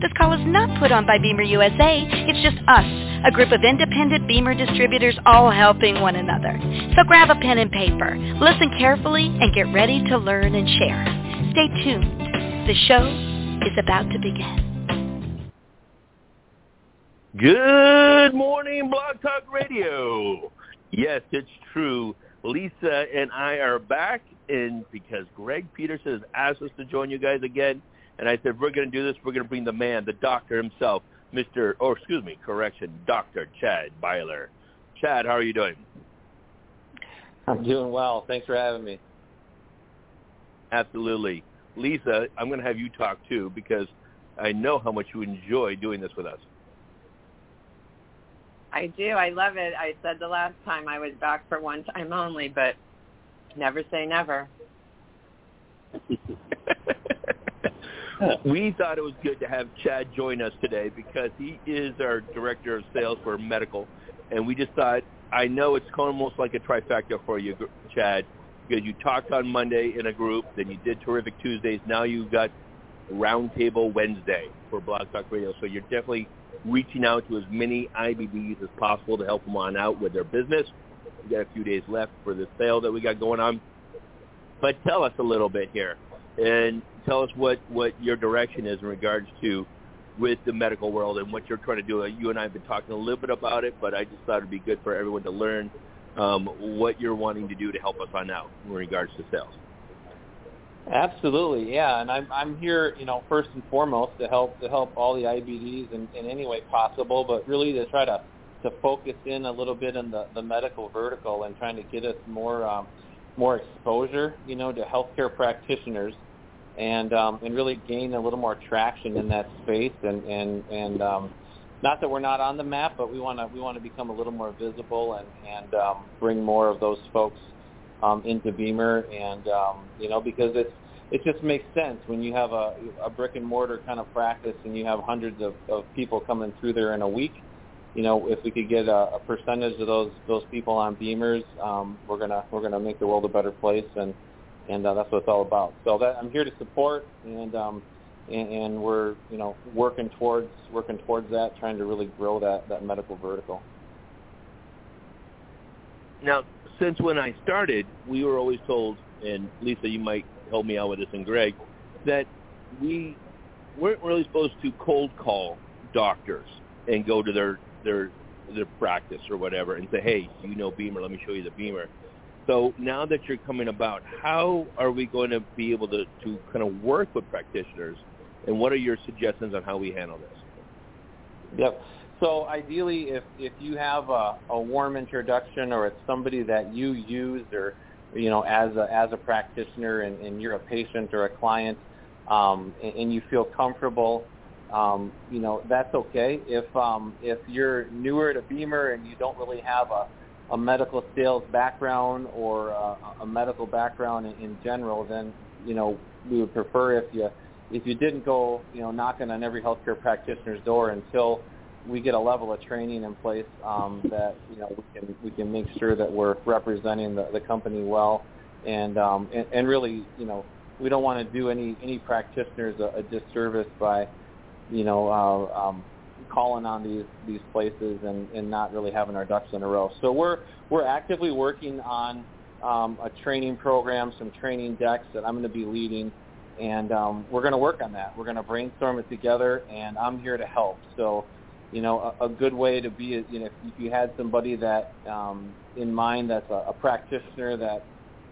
This call is not put on by BEMER USA. It's just us, a group of independent BEMER distributors all helping one another. So grab a pen and paper, listen carefully, and get ready to learn and share. Stay tuned. The show is about to begin. Good morning, Blog Talk Radio. Yes, it's true. Lisa and I are back, and because Greg Peterson has asked us to join you guys again, and I said, we're going to do this. We're going to bring the man, the doctor himself, Mr. or excuse me, correction, Dr. Chad Beiler. Chad, how are you doing? I'm doing well. Thanks for having me. Absolutely. Lisa, I'm going to have you talk too because I know how much you enjoy doing this with us. I do. I love it. I said the last time I was back for one time only, but never say never. we thought it was good to have Chad join us today because he is our director of sales for medical, and we just thought I know it's almost like a trifecta for you, Chad, because you talked on Monday in a group, then you did terrific Tuesdays. Now you've got Roundtable Wednesday for Blog Talk Radio, so you're definitely reaching out to as many IBDs as possible to help them on out with their business. We got a few days left for the sale that we got going on, but tell us a little bit here and tell us what, what your direction is in regards to with the medical world and what you're trying to do. You and I have been talking a little bit about it, but I just thought it'd be good for everyone to learn um, what you're wanting to do to help us on out in regards to sales. Absolutely, yeah, and I'm I'm here, you know, first and foremost to help to help all the IBDs in, in any way possible, but really to try to to focus in a little bit in the the medical vertical and trying to get us more um, more exposure, you know, to healthcare practitioners and um, and really gain a little more traction in that space and and and um, not that we're not on the map, but we want to we want to become a little more visible and and um, bring more of those folks um, into BEMER and um, you know because it's it just makes sense when you have a a brick and mortar kind of practice and you have hundreds of, of people coming through there in a week. You know, if we could get a, a percentage of those those people on BEMERs, um, we're gonna we're gonna make the world a better place and and uh, that's what it's all about. So that I'm here to support, and um, and, and we're you know working towards working towards that, trying to really grow that that medical vertical. Now, since when I started, we were always told, and Lisa, you might help me out with this, and Greg, that we weren't really supposed to cold call doctors and go to their their their practice or whatever and say, hey, you know BEMER, let me show you the BEMER. So now that you're coming about, how are we going to be able to, to kind of work with practitioners, and what are your suggestions on how we handle this? Yep. So ideally, if if you have a, a warm introduction or it's somebody that you use or you know as a as a practitioner and, and you're a patient or a client um, and, and you feel comfortable, um, you know that's okay. If um, if you're newer to BEMER and you don't really have a a medical sales background or a, a medical background in, in general, then you know we would prefer if you if you didn't go you know knocking on every healthcare practitioner's door until we get a level of training in place um, that you know we can we can make sure that we're representing the, the company well. And, um, and and really you know we don't want to do any any practitioners a, a disservice by you know uh, um, calling on these these places and, and not really having our ducks in a row. So we're we're actively working on um, a training program, some training decks that I'm going to be leading, and um, we're going to work on that. We're going to brainstorm it together, and I'm here to help. So, you know, a, a good way to be you know, if you had somebody that um, in mind that's a, a practitioner that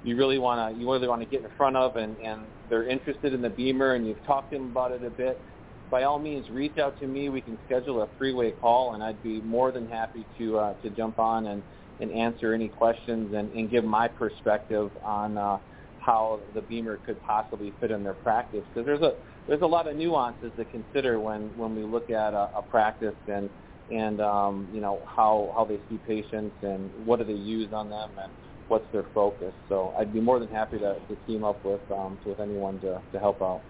you really want to you really want to get in front of and and they're interested in the BEMER, and you've talked to them about it a bit, by all means reach out to me. We can schedule a three-way call, and I'd be more than happy to uh, to jump on and and answer any questions and, and give my perspective on uh, how the BEMER could possibly fit in their practice. Because there's a there's a lot of nuances to consider when when we look at a, a practice and and um, you know how how they see patients and what do they use on them and what's their focus. So I'd be more than happy to, to team up with um, with anyone to, to help out.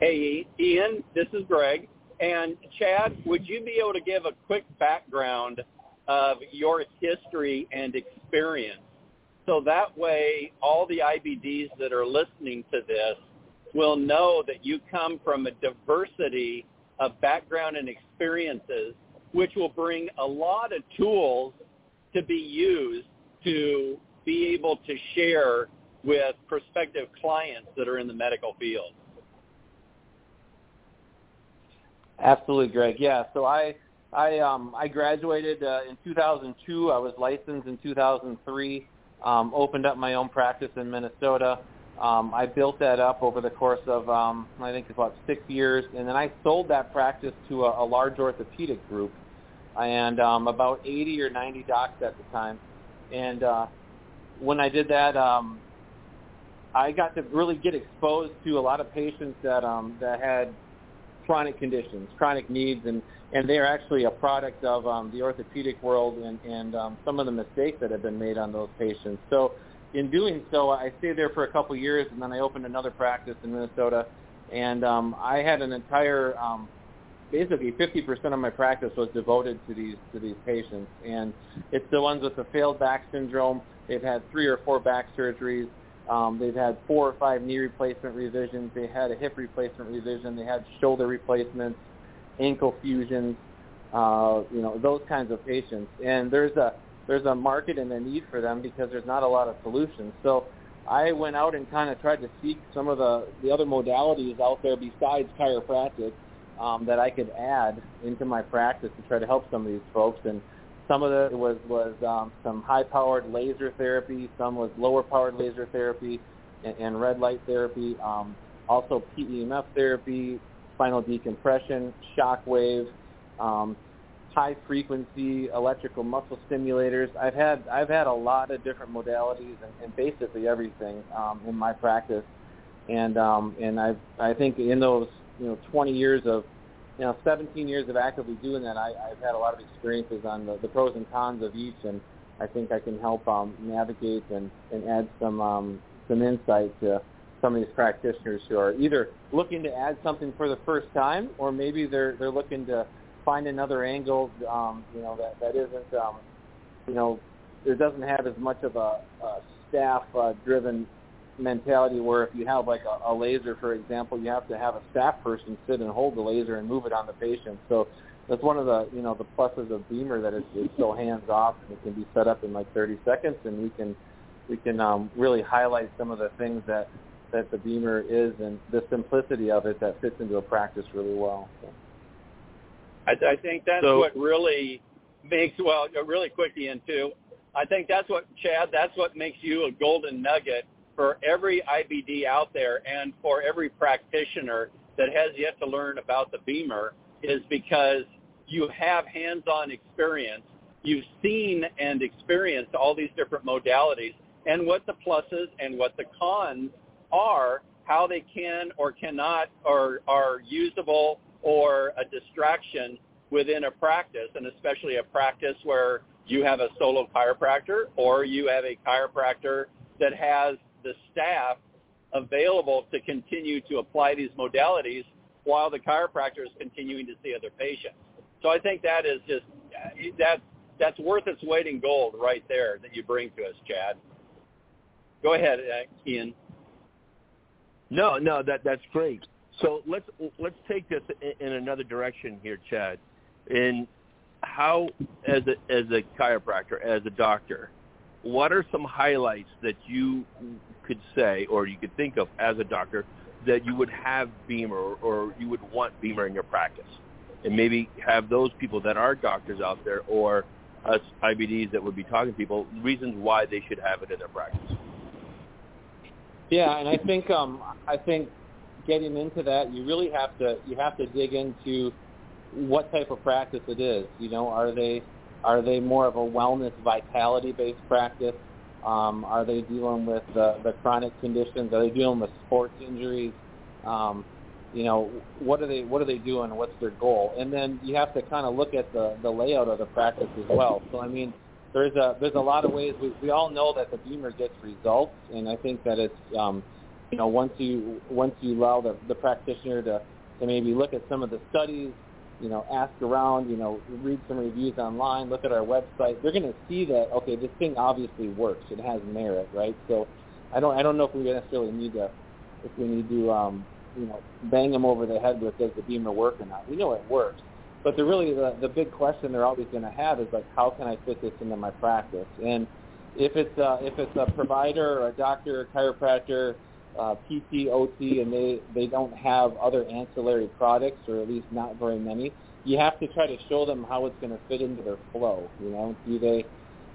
Hey, Ian, this is Greg. And Chad, would you be able to give a quick background of your history and experience? So that way all the IBDs that are listening to this will know that you come from a diversity of background and experiences, which will bring a lot of tools to be used to be able to share with prospective clients that are in the medical field. Absolutely, Greg. Yeah. So I I um I graduated uh, in 2002. I was licensed in 2003. Um, opened up my own practice in Minnesota. Um, I built that up over the course of um, I think about six years, and then I sold that practice to a, a large orthopedic group, and um, about 80 or 90 docs at the time. And uh, when I did that, um, I got to really get exposed to a lot of patients that um, that had chronic conditions, chronic needs, and and they are actually a product of um, the orthopedic world and and um, some of the mistakes that have been made on those patients. So in doing so, I stayed there for a couple of years, and then I opened another practice in Minnesota, and um, I had an entire um, basically 50% of my practice was devoted to these to these patients, and it's the ones with the failed back syndrome. They've had three or four back surgeries. Um, they've had four or five knee replacement revisions. They had a hip replacement revision. They had shoulder replacements, ankle fusions, uh, you know, those kinds of patients. And there's a there's a market and a need for them because there's not a lot of solutions. So I went out and kind of tried to seek some of the the other modalities out there besides chiropractic um, that I could add into my practice to try to help some of these folks. And some of it was was um, some high-powered laser therapy. Some was lower-powered laser therapy and, and red light therapy. Um, also PEMF therapy, spinal decompression, shock wave, um, high-frequency electrical muscle stimulators. I've had I've had a lot of different modalities and, and basically everything um, in my practice. And um, and I I think in those you know 20 years of you know, 17 years of actively doing that, I, I've had a lot of experiences on the, the pros and cons of each, and I think I can help um, navigate and, and add some um, some insight to some of these practitioners who are either looking to add something for the first time, or maybe they're they're looking to find another angle, um, you know, that that isn't, um, you know, it doesn't have as much of a, a staff-driven mentality where if you have like a, a laser, for example, you have to have a staff person sit and hold the laser and move it on the patient. So that's one of the you know the pluses of BEMER that it's, it's so hands off and it can be set up in like 30 seconds, and we can we can um, really highlight some of the things that that the BEMER is and the simplicity of it that fits into a practice really well. So. I, I think that's so, what really makes well really quick Ian too. I think that's what Chad. That's what makes you a golden nugget for every IBD out there and for every practitioner that has yet to learn about the BEMER is because you have hands-on experience. You've seen and experienced all these different modalities and what the pluses and what the cons are, how they can or cannot or are usable or a distraction within a practice, and especially a practice where you have a solo chiropractor or you have a chiropractor that has the staff available to continue to apply these modalities while the chiropractor is continuing to see other patients. So I think that is just that that's worth its weight in gold right there that you bring to us, Chad. Go ahead, uh, Ian. No, no, that that's great. So let's let's take this in another direction here, Chad. In how, as a as a chiropractor, as a doctor, what are some highlights that you could say or you could think of as a doctor that you would have BEMER or, you would want BEMER in your practice? And maybe have those people that are doctors out there or us IBDs that would be talking to people reasons why they should have it in their practice. Yeah, and I think um, I think getting into that, you really have to you have to dig into what type of practice it is. You know, are they are they more of a wellness vitality based practice? Um, are they dealing with the, the chronic conditions? Are they dealing with sports injuries? Um, you know, what are they what are they doing? What's their goal? And then you have to kind of look at the the layout of the practice as well. So I mean, there's a there's a lot of ways. We, we all know that the BEMER gets results, and I think that it's um, you know once you once you allow the, the practitioner to to maybe look at some of the studies, you know, ask around, you know, read some reviews online, look at our website, they're going to see that okay, this thing obviously works. It has merit, right? So I don't I don't know if we necessarily need to if we need to um, you know bang them over the head with does the BEMER work or not. We know it works, but the really the the big question they're always going to have is like how can I fit this into my practice? And if it's a, if it's a provider or a doctor, a chiropractor, uh, PT, OT, and they they don't have other ancillary products or at least not very many, you have to try to show them how it's going to fit into their flow. You know, do they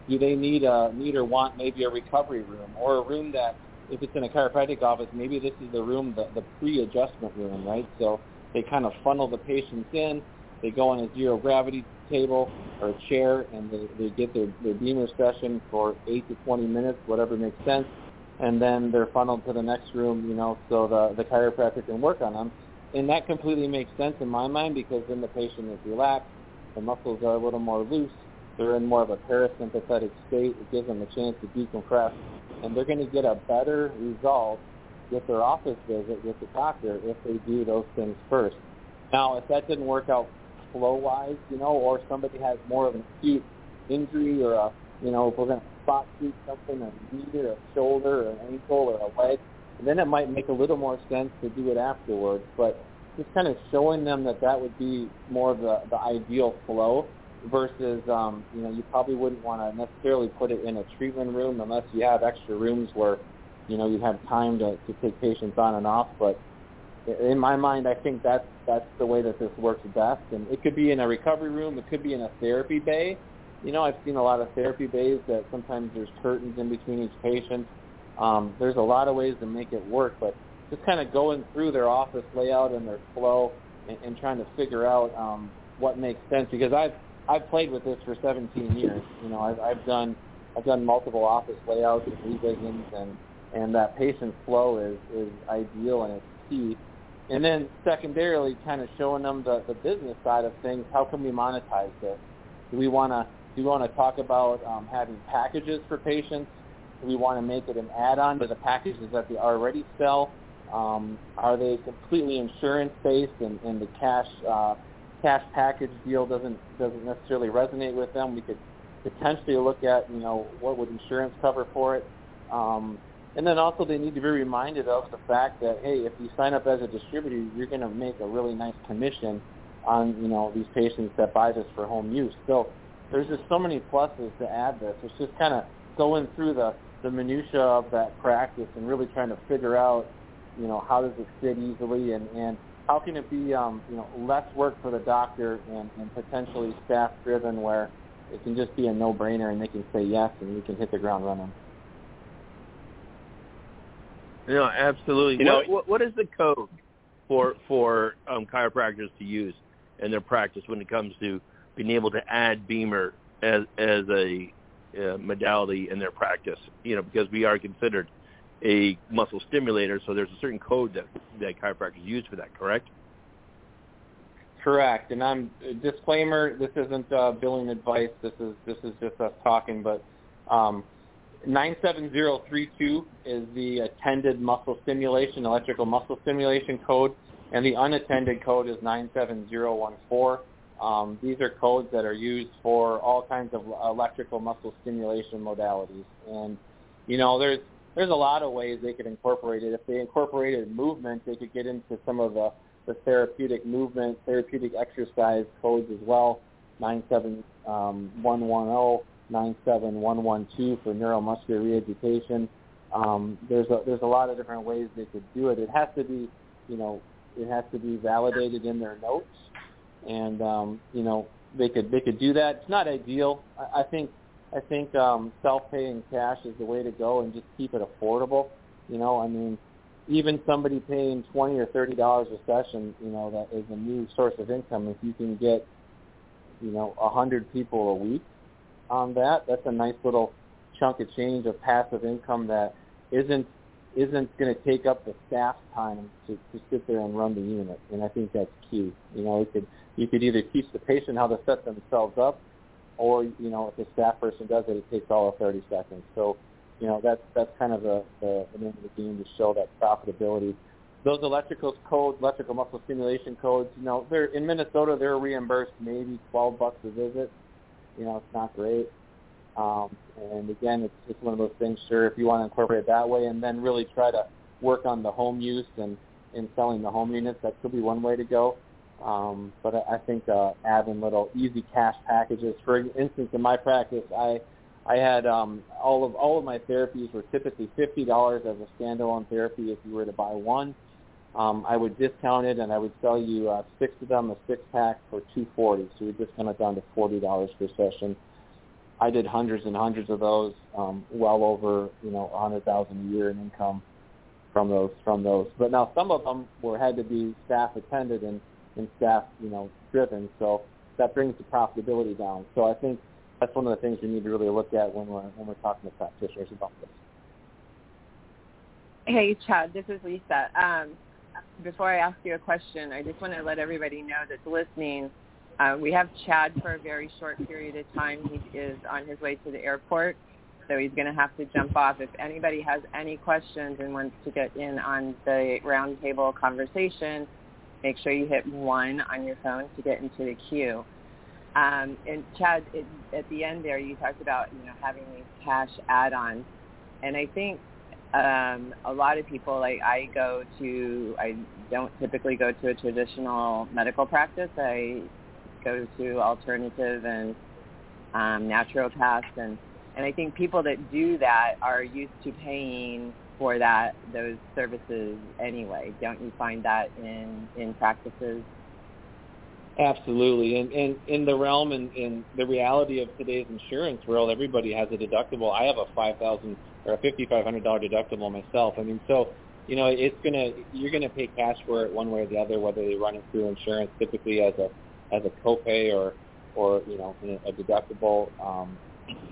do they need a need or want maybe a recovery room or a room that if it's in a chiropractic office, maybe this is the room, the, the pre-adjustment room, right? So they kind of funnel the patients in. They go on a zero gravity table or a chair, and they, they get their, their BEMER session for 8 to 20 minutes, whatever makes sense, and then they're funneled to the next room, you know, so the, the chiropractor can work on them. And that completely makes sense in my mind because then the patient is relaxed, the muscles are a little more loose, they're in more of a parasympathetic state. It gives them a chance to decompress, and they're going to get a better result with their office visit with the doctor if they do those things first. Now, if that didn't work out flow-wise, you know, or somebody has more of an acute injury or a, you know, if we're going to spot treat something, a knee or a shoulder or an ankle or a leg, then it might make a little more sense to do it afterwards. But just kind of showing them that that would be more of the, the ideal flow versus um, you know you probably wouldn't want to necessarily put it in a treatment room unless you have extra rooms where you know you have time to, to take patients on and off. But in my mind, I think that's that's the way that this works best. And it could be in a recovery room, it could be in a therapy bay. You know, I've seen a lot of therapy bays that sometimes there's curtains in between each patient. Um, there's a lot of ways to make it work, but just kind of going through their office layout and their flow and, and trying to figure out um, what makes sense because I've I've played with this for 17 years. You know, I've, I've done I've done multiple office layouts and revisions, and and that patient flow is is ideal and it's key. And then secondarily, kind of showing them the, the business side of things. How can we monetize this? Do we want to we want to talk about um, having packages for patients? We want to make it an add-on to the packages that they already sell? Um, are they completely insurance based and, and the cash uh, cash package deal doesn't doesn't necessarily resonate with them, we could potentially look at you know what would insurance cover for it. Um, and then also they need to be reminded of the fact that hey, if you sign up as a distributor, you're going to make a really nice commission on you know these patients that buy this for home use. So there's just so many pluses to add this. It's just kind of going through the the minutia of that practice and really trying to figure out you know how does it fit easily and and how can it be um, you know less work for the doctor and, and potentially staff driven where it can just be a no brainer and they can say yes and we can hit the ground running. You know, absolutely. You know, what, what is the code for for um, chiropractors to use in their practice when it comes to being able to add BEMER as as a uh, modality in their practice? You know, because we are considered a muscle stimulator, so there's a certain code that that chiropractors use for that, correct? Correct. And I'm disclaimer: this isn't uh, billing advice. This is this is just us talking. But um, 97032 is the attended muscle stimulation, electrical muscle stimulation code, and the unattended code is 97014. Um, these are codes that are used for all kinds of electrical muscle stimulation modalities. And you know, there's there's a lot of ways they could incorporate it. If they incorporated movement, they could get into some of the, the therapeutic movement, therapeutic exercise codes as well. 97110, 97112 for neuromuscular reeducation. Um, there's a there's a lot of different ways they could do it. It has to be, you know, it has to be validated in their notes, and um, you know, they could they could do that. It's not ideal. I, I think I think um, self-paying cash is the way to go, and just keep it affordable. You know, I mean, even somebody paying twenty or thirty dollars a session, you know, that is a new source of income. If you can get, you know, a hundred people a week on that, that's a nice little chunk of change of passive income that isn't isn't going to take up the staff time to, to sit there and run the unit. And I think that's key. You know, it could you could either teach the patient how to set themselves up, or you know, if the staff person does it, it takes all of 30 seconds. So, you know, that's that's kind of the, the, the name of the game to show that profitability. Those electrical codes, electrical muscle stimulation codes, you know, they're in Minnesota. They're reimbursed maybe 12 bucks a visit. You know, it's not great. Um, and again, it's just one of those things. Sure, if you want to incorporate it that way, and then really try to work on the home use and in selling the home units, that could be one way to go. Um, but I, I think uh, adding little easy cash packages. For instance, in my practice, I I had um, all of all of my therapies were typically fifty dollars as a standalone therapy if you were to buy one. Um, I would discount it and I would sell you uh, six of them, a six pack for two forty. So we discount it down to forty dollars per session. I did hundreds and hundreds of those, um, well over you know a hundred thousand a year in income from those from those. But now some of them were had to be staff attended and and staff, you know, driven. So that brings the profitability down. So I think that's one of the things we need to really look at when we're when we're talking to practitioners about this. Hey, Chad, this is Lisa. Um, before I ask you a question, I just want to let everybody know that's listening. Uh, we have Chad for a very short period of time. He is on his way to the airport, so he's going to have to jump off. If anybody has any questions and wants to get in on the roundtable conversation, make sure you hit one on your phone to get into the queue. Um, and Chad, it, at the end there, you talked about you know having these cash add-ons, and I think um, a lot of people like I go to I don't typically go to a traditional medical practice. I go to alternative and um, naturopaths, and and I think people that do that are used to paying for that those services anyway. Don't you find that in in practices? Absolutely, and and in the realm and in the reality of today's insurance world, everybody has a deductible. I have a five thousand or a fifty five hundred dollar deductible myself. I mean, so you know, it's gonna you're gonna pay cash for it one way or the other, whether they run it through insurance, typically as a as a copay or or you know a deductible. Um,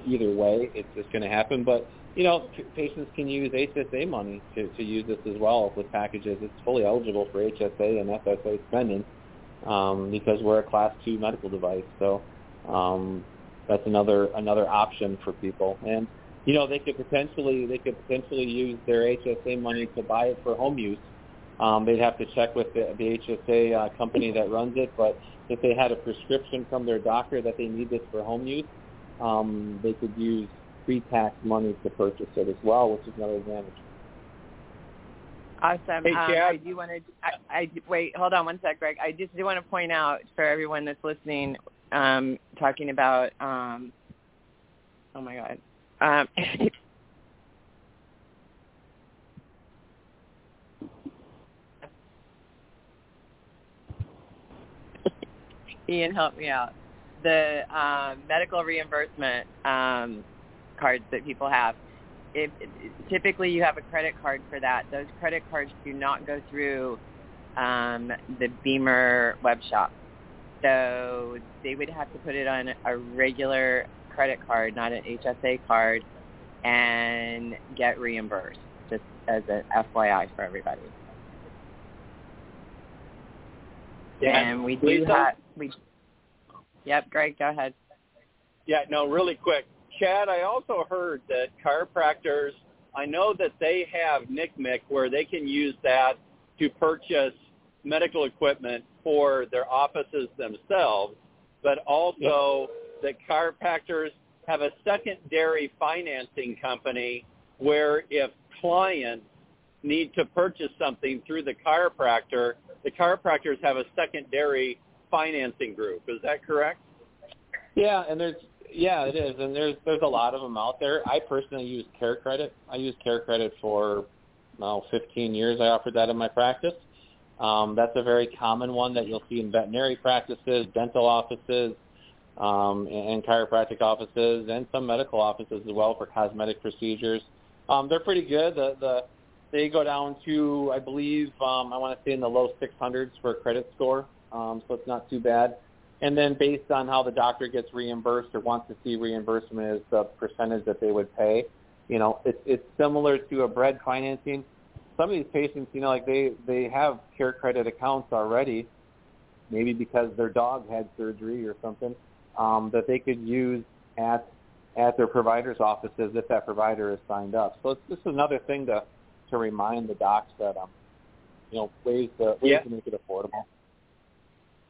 either way, it's just going to happen. But you know, patients can use HSA money to, to use this as well with packages. It's fully eligible for HSA and FSA spending um, because we're a class two medical device. So um, that's another another option for people. And you know, they could potentially they could potentially use their HSA money to buy it for home use. Um, they'd have to check with the, the HSA uh, company that runs it, but if they had a prescription from their doctor that they need this for home use, um, they could use pre-tax money to purchase it as well, which is another advantage. Awesome. Hey, um, I do want to. I, I wait. Hold on one sec, Greg. I just do want to point out for everyone that's listening, um, talking about. Um, oh my God. Um, Ian, help me out. The um, medical reimbursement um, cards that people have. If, typically, you have a credit card for that. Those credit cards do not go through um, the BEMER web shop. So they would have to put it on a regular credit card, not an HSA card, and get reimbursed, just as an FYI for everybody. Yeah. And we do have, we, yep, Greg, go ahead. Yeah, no, really quick. Chad, I also heard that chiropractors, I know that they have NCMIC where they can use that to purchase medical equipment for their offices themselves, but also that chiropractors have a secondary financing company where if clients need to purchase something through the chiropractor, the chiropractors have a secondary financing group. Is that correct? Yeah, and there's yeah, it is, and there's there's a lot of them out there. I personally use Care Credit. I use Care Credit for now 15 years. I offered that in my practice. Um, that's a very common one that you'll see in veterinary practices, dental offices, um, and chiropractic offices and some medical offices as well for cosmetic procedures. Um, they're pretty good. The, the they go down to I believe um, I want to say in the low 600s for a credit score, um, so it's not too bad. And then based on how the doctor gets reimbursed or wants to see reimbursement is the percentage that they would pay. You know, it's it's similar to a bread financing. Some of these patients, you know, like they they have care credit accounts already, maybe because their dog had surgery or something um, that they could use at at their provider's offices if that provider is signed up. So it's just another thing to to remind the docs that um, you know ways to ways yeah. to make it affordable.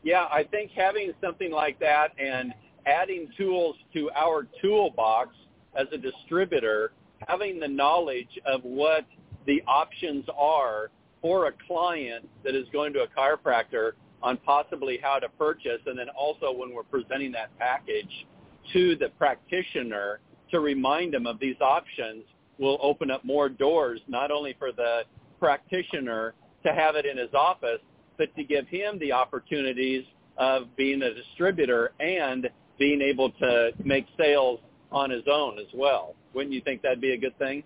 Yeah, I think having something like that and adding tools to our toolbox as a distributor, having the knowledge of what the options are for a client that is going to a chiropractor on possibly how to purchase, and then also when we're presenting that package to the practitioner to remind them of these options will open up more doors, not only for the practitioner to have it in his office, but to give him the opportunities of being a distributor and being able to make sales on his own as well. Wouldn't you think that'd be a good thing?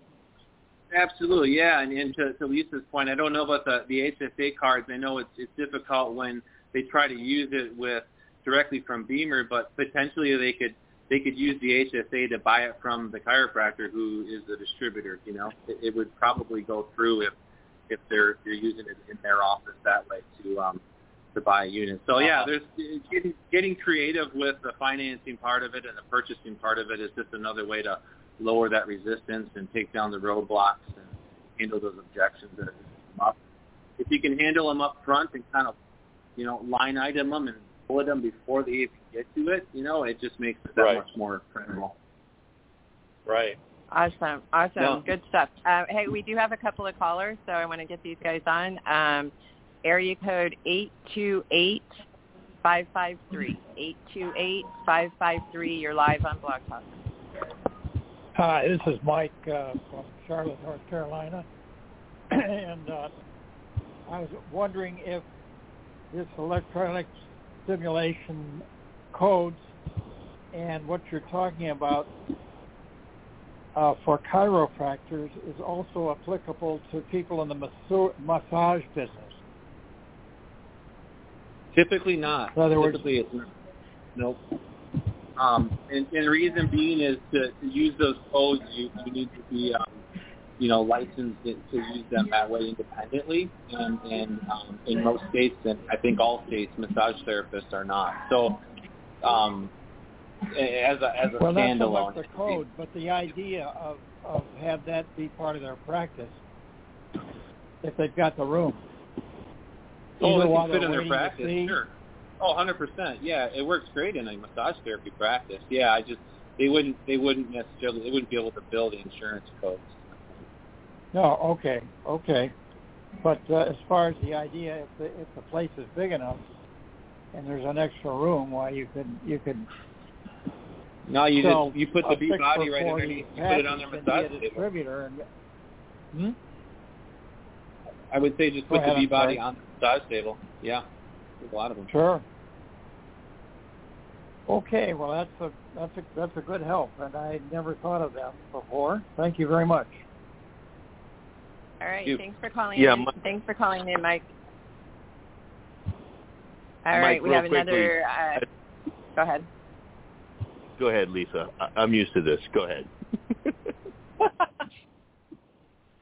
Absolutely, yeah. And, and to, to Lisa's point, I don't know about the, the HSA cards. I know it's, it's difficult when they try to use it with directly from BEMER, but potentially they could they could use the HSA to buy it from the chiropractor who is the distributor. You know, it, it would probably go through if if they're they're using it in their office that way to um, to buy a unit. So yeah, there's getting, getting creative with the financing part of it and the purchasing part of it is just another way to lower that resistance and take down the roadblocks and handle those objections that come up. If you can handle them up front and kind of, you know, line item them and bullet them before they even get to it, you know, it just makes it that right. much more credible. Right. Awesome, awesome, No. good stuff. Uh, hey, we do have a couple of callers, so I want to get these guys on. Um, area code eight two eight five five three eight two eight five five three. You're live on Blog Talk. Hi, this is Mike uh, from Charlotte, North Carolina, and uh, I was wondering if this electronic stimulation codes and what you're talking about uh, for chiropractors is also applicable to people in the masso- massage business. Typically not. In other words- Typically it's not. Nope. Um, and, and the reason being is to, to use those codes, you, you need to be, um, you know, licensed to use them that way independently. And, and um, in most states, and I think all states, massage therapists are not. So, um, as a as a Well, not so standalone, much the code, but the idea of, of have that be part of their practice if they've got the room. Oh, Either they can fit in their practice. Sure. Oh, hundred percent. Yeah, it works great in a massage therapy practice. Yeah, I just they wouldn't they wouldn't necessarily they wouldn't be able to bill the insurance codes. No, okay, okay. But uh, as far as the idea, if the if the place is big enough and there's an extra room, why you could you could No, you sell just you put the B body right underneath. You put it on their package and be massage a table. distributor. And, hmm? I would say just Go put ahead, the I'm B body on the massage table. Yeah, there's a lot of them. Sure. Okay, well that's a that's a that's a good help, and I never thought of that before. Thank you very much. All right, You- thanks for calling Yeah, in. Mi- Thanks for calling in, Mike. All Mike, right, we have quickly, another. Uh, go ahead. Go ahead, Lisa. I- I'm used to this. Go ahead.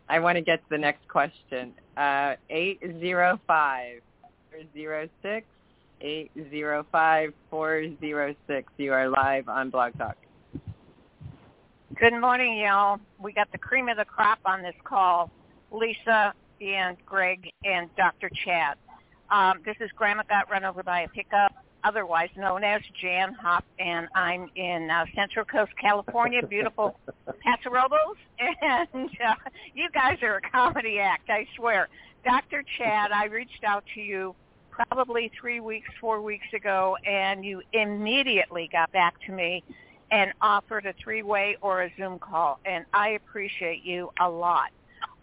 I want to get to the next question. Uh, 805 406 805 406. You are live on Blog Talk. Good morning, y'all. We got the cream of the crop on this call, Lisa and Greg and Dr. Chad. Um, this is Grandma got run over by a pickup, otherwise known as Jan Hop, and I'm in uh, Central Coast, California, beautiful Paso Robles, and uh, you guys are a comedy act, I swear. Dr. Chad, I reached out to you probably three weeks, four weeks ago, and you immediately got back to me and offered a three-way or a Zoom call, and I appreciate you a lot.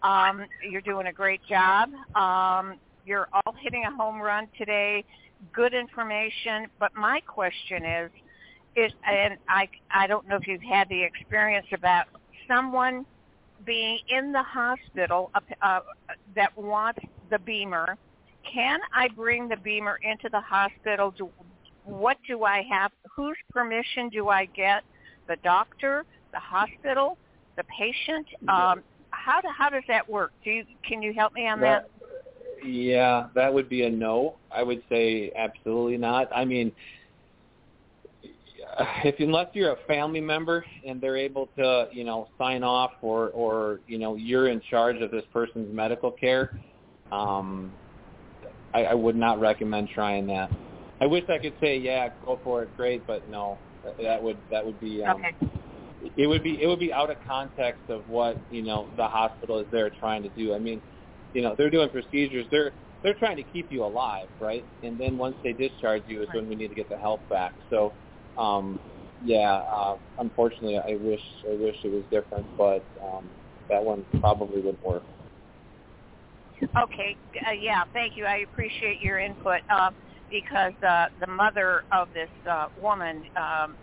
Um, you're doing a great job. Um, you're all hitting a home run today. Good information. But my question is, is, and I I don't know if you've had the experience about someone being in the hospital uh, uh, that wants the BEMER. Can I bring the BEMER into the hospital? Do, what do I have? Whose permission do I get? The doctor, the hospital, the patient? Um, how do, how does that work? Do you, can you help me on that, that? Yeah, that would be a no. I would say absolutely not. I mean, if unless you're a family member and they're able to, you know, sign off or or you know you're in charge of this person's medical care, um, I, I would not recommend trying that. I wish I could say yeah, go for it, great, but no, that would that would be um, okay. it would be it would be out of context of what you know the hospital is there trying to do. I mean, you know, they're doing procedures. They're they're trying to keep you alive, right? And then once they discharge you is when we need to get the help back. So um, yeah, uh, unfortunately, I wish I wish it was different, but um, that one probably would work. Okay, uh, yeah, thank you. I appreciate your input uh, because uh, the mother of this uh, woman um,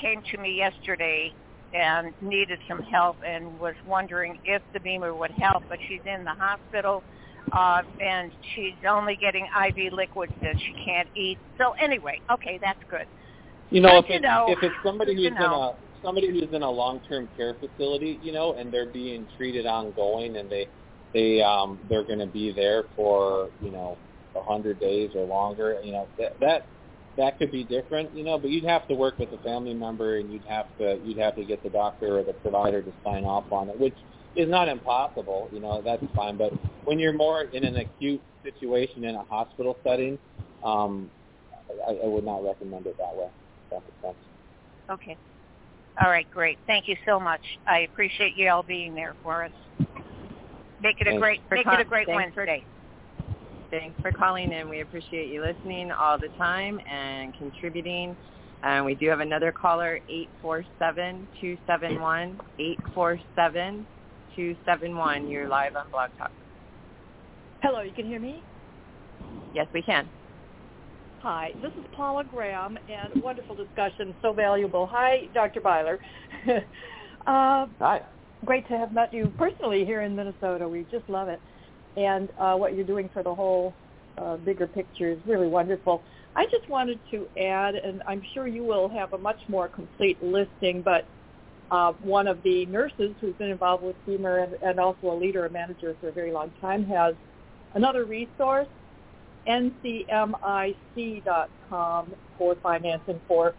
came to me yesterday and needed some help and was wondering if the BEMER would help, but she's in the hospital uh, and she's only getting IV liquids that she can't eat. So anyway, okay, that's good. You know, Good if it's, know. if it's somebody Good who's in a somebody who's in a long-term care facility, you know, and they're being treated ongoing, and they they um they're going to be there for you know a hundred days or longer, you know, that that that could be different, you know, but you'd have to work with a family member, and you'd have to you'd have to get the doctor or the provider to sign off on it, which is not impossible, you know, that's fine. But when you're more in an acute situation in a hospital setting, um, I, I would not recommend it that way. That makes sense. Okay. All right, great. Thank you so much. I appreciate you all being there for us. Make it a great make it a great thanks for- Wednesday. Thanks for calling in. We appreciate you listening all the time and contributing. And we do have another caller, 847-271, 847-271. You're live on Blog Talk. Hello, you can hear me? Yes, we can. Hi, this is Paula Graham, and wonderful discussion, so valuable. Hi, Dr. Beiler. uh, Hi. great to have met you personally here in Minnesota. We just love it. And uh, what you're doing for the whole uh, bigger picture is really wonderful. I just wanted to add, and I'm sure you will have a much more complete listing, but uh, one of the nurses who's been involved with BEMER and, and also a leader and manager for a very long time has another resource, ncmic.com for financing for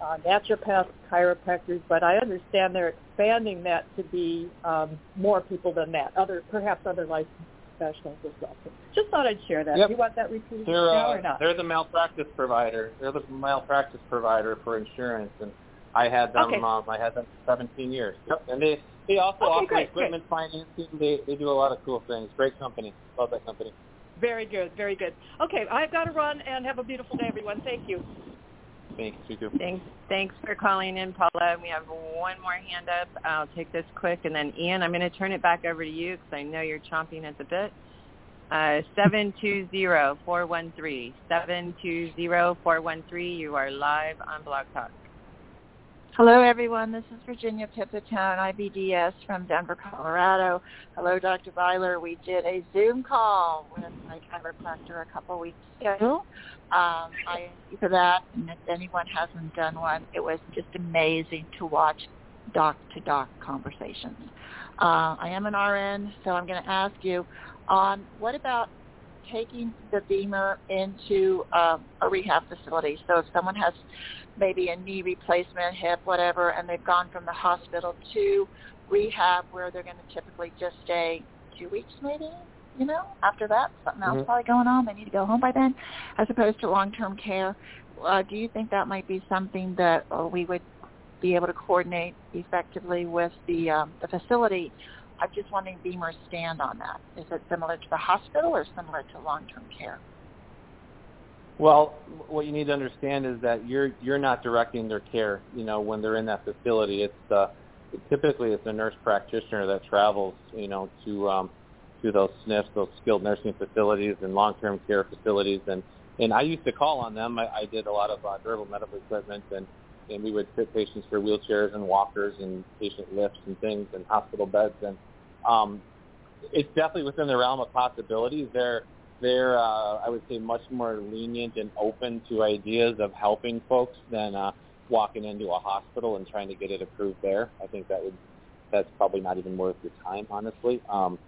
uh, naturopaths, chiropractors, but I understand they're expanding that to be um, more people than that, other perhaps other licensed professionals as well. So just thought I'd share that. Yep. Do you want that repeated They're uh, or not? they're the malpractice provider. They're the malpractice provider for insurance, and I had them. Okay. Um, I had them for 17 years. Yep. And they they also Okay, offer great, equipment financing. They they do a lot of cool things. Great company. Love that company. Very good, very good. Okay, I've got to run and have a beautiful day, everyone. Thank you. Thanks. Thanks, thanks for calling in, Paula. We have one more hand up. I'll take this quick, and then Ian, I'm going to turn it back over to you because I know you're chomping at the bit. Uh, seven two zero four one three seven two zero four one three. You are live on Blog Talk. Hello, everyone. This is Virginia Pipitone, IBDS from Denver, Colorado. Hello, Dr. Beiler. We did a Zoom call with my chiropractor a couple weeks ago. Um, I for that. And if anyone hasn't done one, it was just amazing to watch doc-to-doc conversations. Uh, I am an RN, so I'm going to ask you, um, what about taking the BEMER into um, a rehab facility? So if someone has maybe a knee replacement, hip, whatever, and they've gone from the hospital to rehab where they're going to typically just stay two weeks maybe, you know, after that, something else Mhm. probably going on. They need to go home by then, as opposed to long-term care. Uh, do you think that might be something that uh, we would be able to coordinate effectively with the um, the facility? I'm just wondering BEMER's stand on that. Is it similar to the hospital or similar to long-term care? Well, what you need to understand is that you're you're not directing their care. You know, when they're in that facility, it's uh, typically it's a nurse practitioner that travels. You know, to um, to those SNFs, those skilled nursing facilities and long-term care facilities, and and I used to call on them. I, I did a lot of uh, durable medical equipment and and we would fit patients for wheelchairs and walkers and patient lifts and things and hospital beds. And um, it's definitely within the realm of possibilities. They're they're uh, I would say much more lenient and open to ideas of helping folks than uh, walking into a hospital and trying to get it approved there. I think that would that's probably not even worth your time, honestly. Um,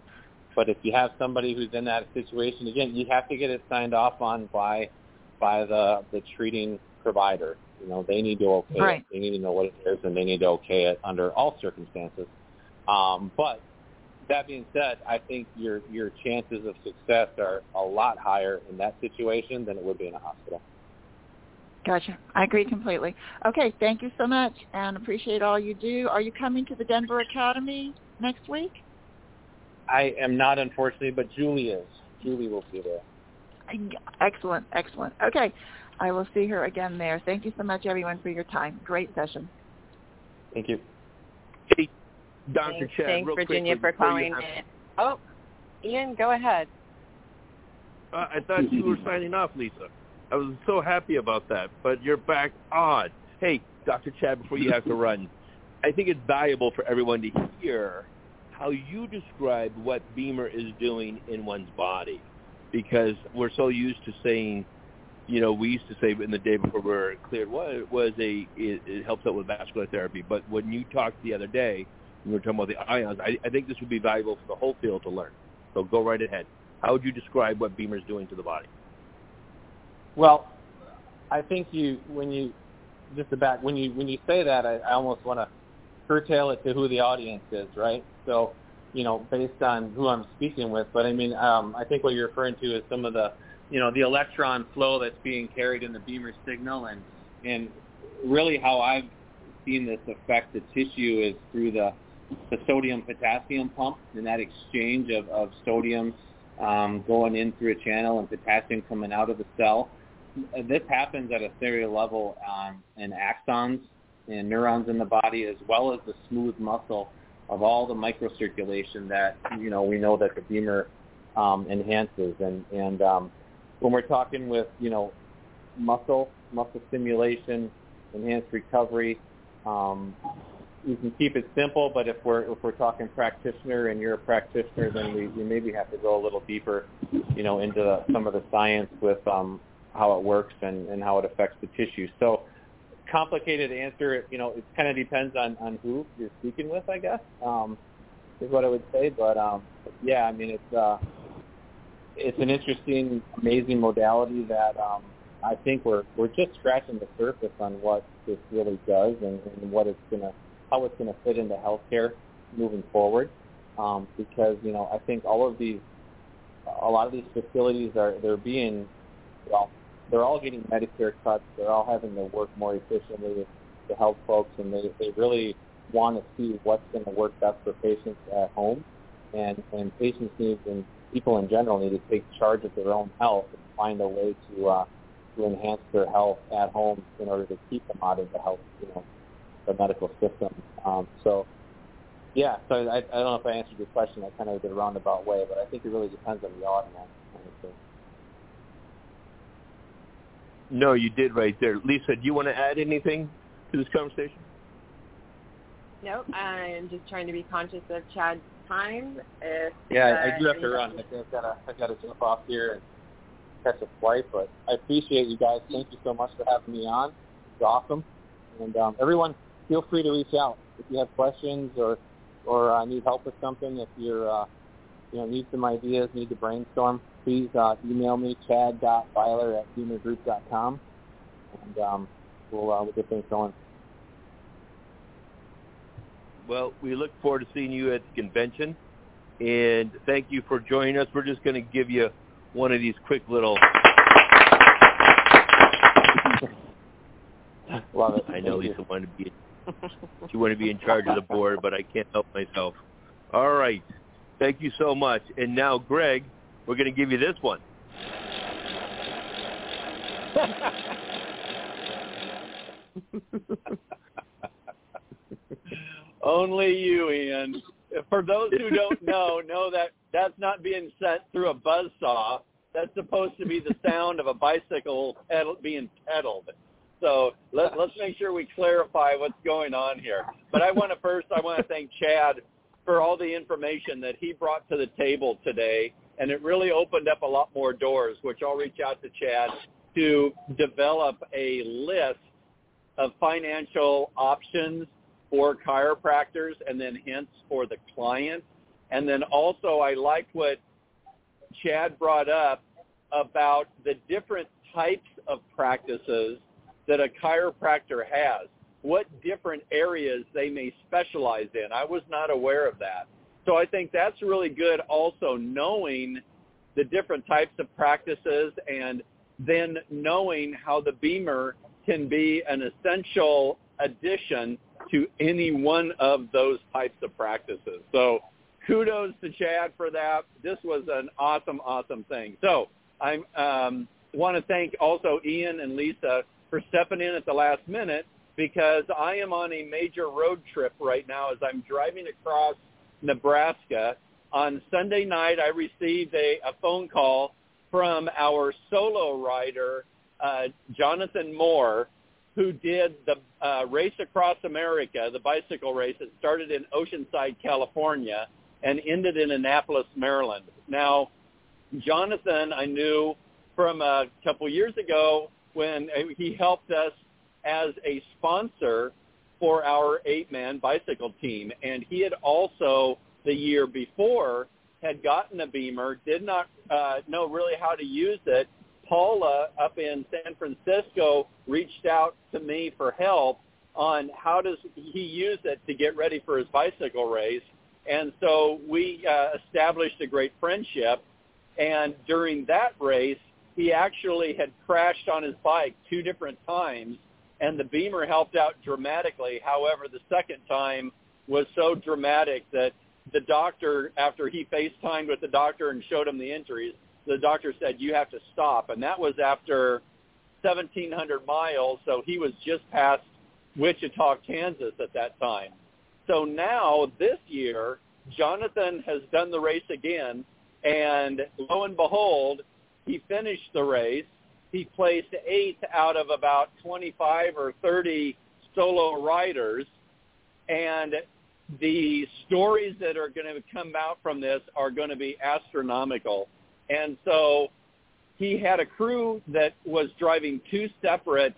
but if you have somebody who's in that situation, again, you have to get it signed off on by by the the treating provider. You know, they need to okay right. it. They need to know what it is, and they need to okay it under all circumstances. Um, but that being said, I think your your chances of success are a lot higher in that situation than it would be in a hospital. Gotcha. I agree completely. Okay, thank you so much and appreciate all you do. Are you coming to the Denver Academy next week? I am not, unfortunately, but Julie is. Julie will be there. Excellent, excellent. Okay, I will see her again there. Thank you so much, everyone, for your time. Great session. Thank you. Hey, Dr. Thanks, Chad, thanks real Virginia, quickly, for calling have, in. Oh, Ian, go ahead. Uh, I thought you were signing off, Lisa. I was so happy about that, but you're back on. Hey, Dr. Chad, before you have to run, I think it's valuable for everyone to hear how you describe what BEMER is doing in one's body, because we're so used to saying, you know, we used to say in the day before we were cleared, well, it was a it, it helps out with vascular therapy. But when you talked the other day, we were talking about the ions. I, I think this would be valuable for the whole field to learn. So go right ahead. How would you describe what BEMER is doing to the body? Well, I think you when you just about when you when you say that, I, I almost want to curtail it to who the audience is, right? So, you know, based on who I'm speaking with. But I mean, um, I think what you're referring to is some of the, you know, the electron flow that's being carried in the BEMER signal, and and really how I've seen this affect the tissue is through the the sodium potassium pump and that exchange of, of sodium um, going in through a channel and potassium coming out of the cell this happens at a cellular level um, in axons and neurons in the body, as well as the smooth muscle of all the microcirculation that you know we know that the BEMER um, enhances. And and um, when we're talking with you know muscle muscle stimulation, enhanced recovery, um, you can keep it simple. But if we're if we're talking practitioner and you're a practitioner, then we, we maybe have to go a little deeper, you know, into the, some of the science with um, how it works and, and how it affects the tissue. So complicated answer, you know, it kind of depends on, on who you're speaking with, I guess, um, is what I would say. But um, yeah, I mean, it's uh, it's an interesting, amazing modality that um, I think we're we're just scratching the surface on what this really does and, and what it's gonna how it's gonna fit into healthcare moving forward. Um, because you know, I think all of these a lot of these facilities are they're being well they're all getting Medicare cuts. They're all having to work more efficiently to help folks, and they they really want to see what's going to work best for patients at home, and and patients need and people in general need to take charge of their own health and find a way to uh, to enhance their health at home in order to keep them out of the health you know the medical system. Um, so. Yeah, so I, I don't know if I answered your question. I kind of did a roundabout way, but I think it really depends on the audience. Honestly. No, you did right there. Lisa, do you want to add anything to this conversation? Nope. I'm just trying to be conscious of Chad's time. If, yeah, uh, I do have to run. I've got to, I've got to jump off here and catch a flight, but I appreciate you guys. Thank you so much for having me on. It's awesome. And um, everyone, feel free to reach out if you have questions or or uh, need help with something. If you're uh, you know need some ideas, need to brainstorm, please uh, email me, chad.beiler at bemergroup.com, and um, we'll, uh, we'll get things going. Well, we look forward to seeing you at the convention, and thank you for joining us. We're just going to give you one of these quick little. Love it. I know Lisa wanted to be. She wanted to be in charge of the board, but I can't help myself. All right. Thank you so much. And now, Greg, we're going to give you this one. Only you, Ian. For those who don't know, know that that's not being sent through a buzz saw. That's supposed to be the sound of a bicycle pedal, being pedaled. So let, let's make sure we clarify what's going on here. But I want to first, I want to thank Chad for all the information that he brought to the table today. And it really opened up a lot more doors, which I'll reach out to Chad to develop a list of financial options for chiropractors and then hence for the client. And then also I liked what Chad brought up about the different types of practices that a chiropractor has, what different areas they may specialize in. I was not aware of that. So I think that's really good also knowing the different types of practices and then knowing how the BEMER can be an essential addition to any one of those types of practices. So kudos to Chad for that. This was an awesome, awesome thing. So I um, want to thank also Ian and Lisa for stepping in at the last minute because I am on a major road trip right now as I'm driving across Nebraska. On Sunday night, I received a, a phone call from our solo rider, uh, Jonathan Moore, who did the uh, race across America, the bicycle race. It started in Oceanside, California, and ended in Annapolis, Maryland. Now, Jonathan, I knew from a couple years ago when he helped us as a sponsor for our eight-man bicycle team, and he had also the year before had gotten a BEMER, did not uh, know really how to use it. Paula up in San Francisco reached out to me for help on how does he use it to get ready for his bicycle race. And so we uh, established a great friendship. And during that race, he actually had crashed on his bike two different times, and the BEMER helped out dramatically. However, the second time was so dramatic that the doctor, after he FaceTimed with the doctor and showed him the injuries, the doctor said, you have to stop. And that was after 1,700 miles, so he was just past Wichita, Kansas at that time. So now, this year, Jonathan has done the race again, and lo and behold, he finished the race. He placed eighth out of about 25 or 30 solo riders, and the stories that are going to come out from this are going to be astronomical. And so he had a crew that was driving two separate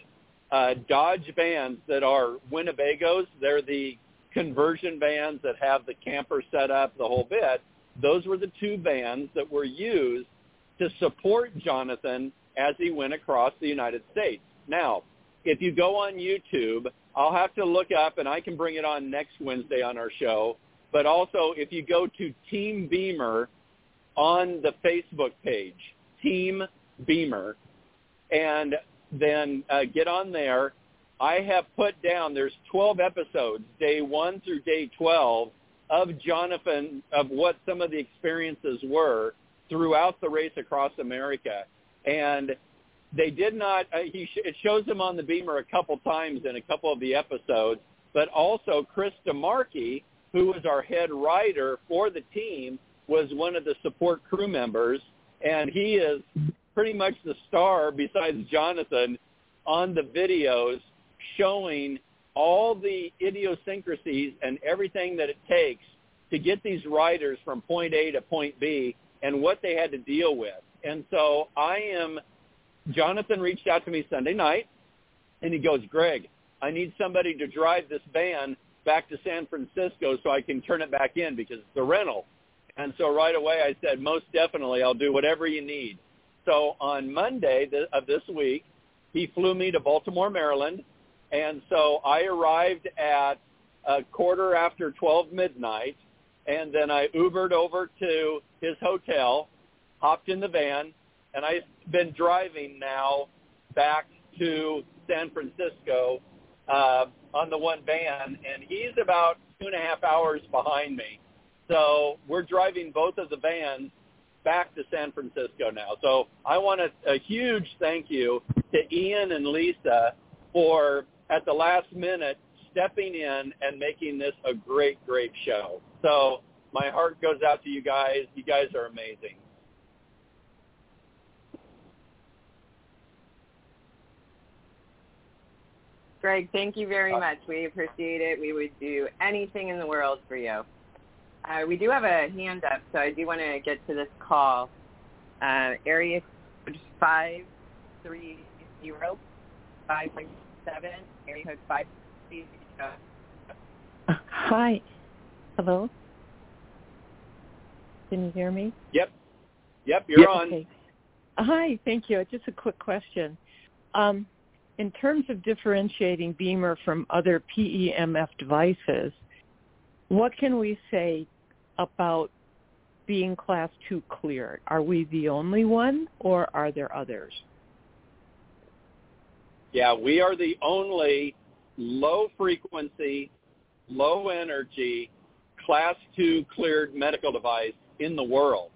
uh, Dodge vans that are Winnebagos. They're the conversion vans that have the camper set up, the whole bit. Those were the two vans that were used to support Jonathan as he went across the United States. Now, if you go on YouTube, I'll have to look up, and I can bring it on next Wednesday on our show. But also, if you go to Team BEMER on the Facebook page, Team BEMER, and then uh, get on there. I have put down, there's 12 episodes, day 1 through day 12, of Jonathan, of what some of the experiences were throughout the race across America. And they did not, uh, he sh- it shows him on the BEMER a couple times in a couple of the episodes, but also Chris DeMarchi, who was our head rider for the team, was one of the support crew members, and he is pretty much the star besides Jonathan on the videos showing all the idiosyncrasies and everything that it takes to get these riders from point A to point B and what they had to deal with. And so I am, Jonathan reached out to me Sunday night and he goes, Greg, I need somebody to drive this van back to San Francisco so I can turn it back in because it's a rental. And so right away I said, most definitely, I'll do whatever you need. So on Monday of this week, he flew me to Baltimore, Maryland. And so I arrived at a quarter after 12 midnight. And then I Ubered over to his hotel, hopped in the van, and I've been driving now back to San Francisco uh, on the one van, and he's about two and a half hours behind me. So we're driving both of the vans back to San Francisco now. So I want a, a huge thank you to Ian and Lisa for at the last minute stepping in and making this a great, great show. So my heart goes out to you guys. You guys are amazing. Greg, thank you very much. We appreciate it. We would do anything in the world for you. Uh, we do have a hand up, so I do want to get to this call. Uh, area code 530 517, area code 530. Hi. Hello? Can you hear me? Yep. Yep, you're yep, on. Okay. Hi, thank you. Just a quick question. Um, in terms of differentiating BEMER from other PEMF devices, what can we say about being class 2 cleared? Are we the only one or are there others? Yeah, we are the only low frequency, low energy, class 2 cleared medical device in the world.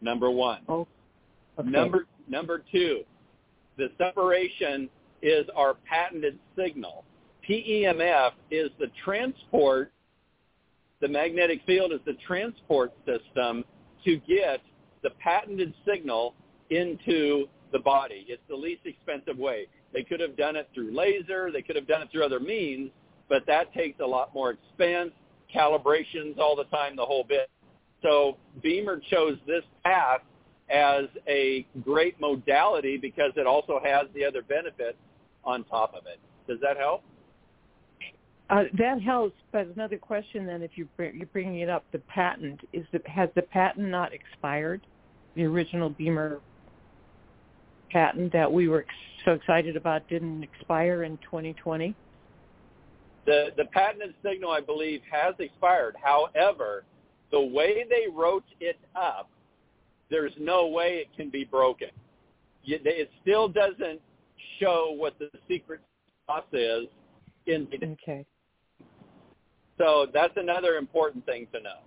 Number 1. Oh, okay. Number number 2. The separation is our patented signal. PEMF is the transport the magnetic field is the transport system to get the patented signal into the body. It's the least expensive way. They could have done it through laser. They could have done it through other means, but that takes a lot more expense, calibrations all the time, the whole bit. So BEMER chose this path as a great modality because it also has the other benefits on top of it. Does that help? Uh, that helps, but another question then, if you bring, you're bringing it up, the patent is the has the patent not expired? The original BEMER patent that we were so excited about didn't expire in 2020. The the patented signal, I believe, has expired. However, the way they wrote it up, there's no way it can be broken. It still doesn't show what the secret sauce is in okay. So that's another important thing to know.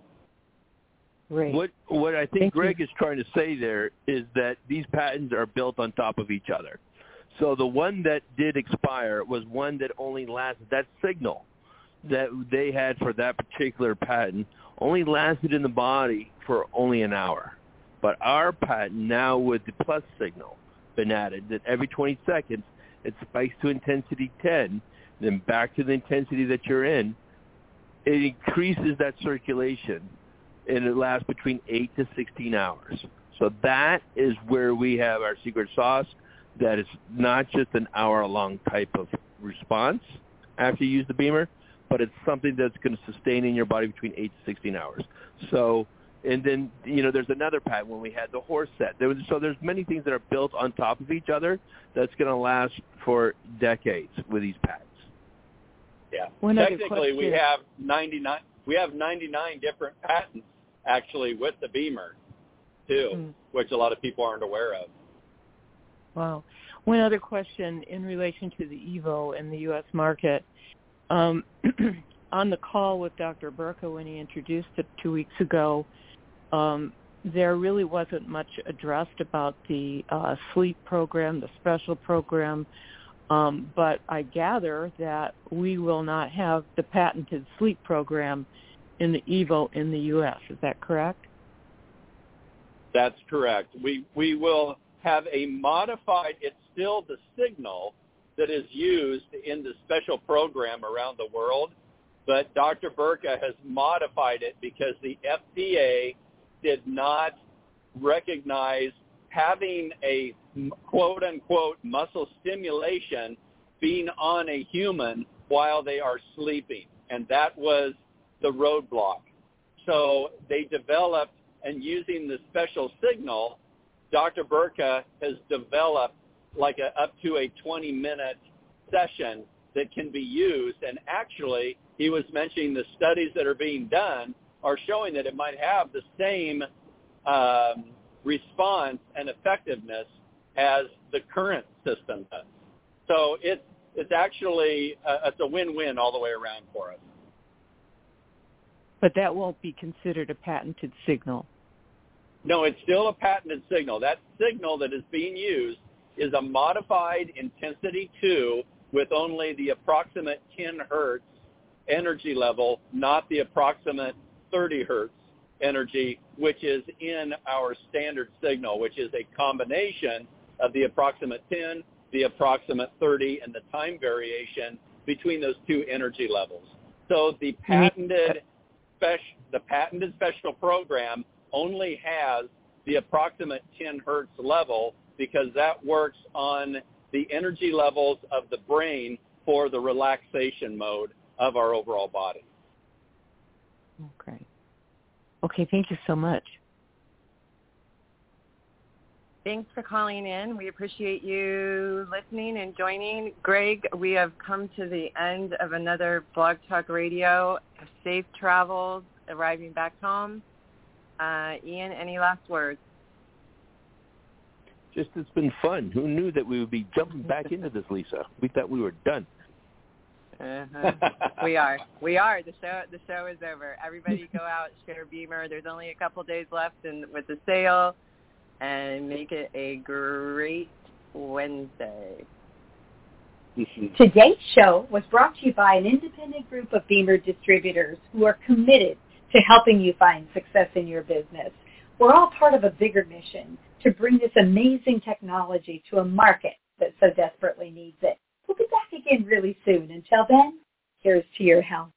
Great. What what I think Thank Greg you. is trying to say there is that these patents are built on top of each other. So the one that did expire was one that only lasted that signal that they had for that particular patent only lasted in the body for only an hour. But our patent now with the plus signal been added that every 20 seconds it spikes to intensity 10, then back to the intensity that you're in. It increases that circulation and it lasts between 8 to 16 hours. So that is where we have our secret sauce that is not just an hour-long type of response after you use the BEMER, but it's something that's going to sustain in your body between 8 to 16 hours. So, and then, you know, there's another patent when we had the horse set. There was, so there's many things that are built on top of each other that's going to last for decades with these patents. Yeah. One Technically, we have 99 we have 99 different patents actually with the BEMER too, Mm. which a lot of people aren't aware of. Wow. One other question in relation to the Evo and the U.S. market. Um, on the call with Dr. Burka when he introduced it two weeks ago, um, there really wasn't much addressed about the uh, sleep program, the special program, um, but I gather that we will not have the patented sleep program in the Evo in the U.S. Is that correct? That's correct. We we will have a modified. It's still the signal that is used in the special program around the world, but Dr. Burka has modified it because the FDA did not recognize having a quote unquote muscle stimulation being on a human while they are sleeping, and that was the roadblock. So they developed, and using the special signal, Dr. Burka has developed like a, up to a 20 minute session that can be used. And actually, he was mentioning the studies that are being done are showing that it might have the same um, response and effectiveness as the current system does. So it's it's actually uh, it's a win-win all the way around for us. But that won't be considered a patented signal. No, it's still a patented signal. That signal that is being used is a modified intensity 2 with only the approximate 10 hertz energy level, not the approximate 30 hertz energy, which is in our standard signal, which is a combination of the approximate 10, the approximate 30, and the time variation between those two energy levels. So the mm-hmm. patented spec- the patented special program only has the approximate 10 hertz level because that works on the energy levels of the brain for the relaxation mode of our overall body. Okay. Okay, thank you so much. Thanks for calling in. We appreciate you listening and joining. Greg, we have come to the end of another Blog Talk Radio. Safe travels arriving back home. Uh, Ian, any last words? Just it's been fun. Who knew that we would be jumping back into this, Lisa? We thought we were done. Uh-huh. we are. We are. The show. The show is over. Everybody, go out, share BEMER. There's only a couple days left, and with the sale, and make it a great Wednesday. Mm-hmm. Today's show was brought to you by an independent group of BEMER distributors who are committed to helping you find success in your business. We're all part of a bigger mission to bring this amazing technology to a market that so desperately needs it. We'll be back again really soon. Until then, here's to your health.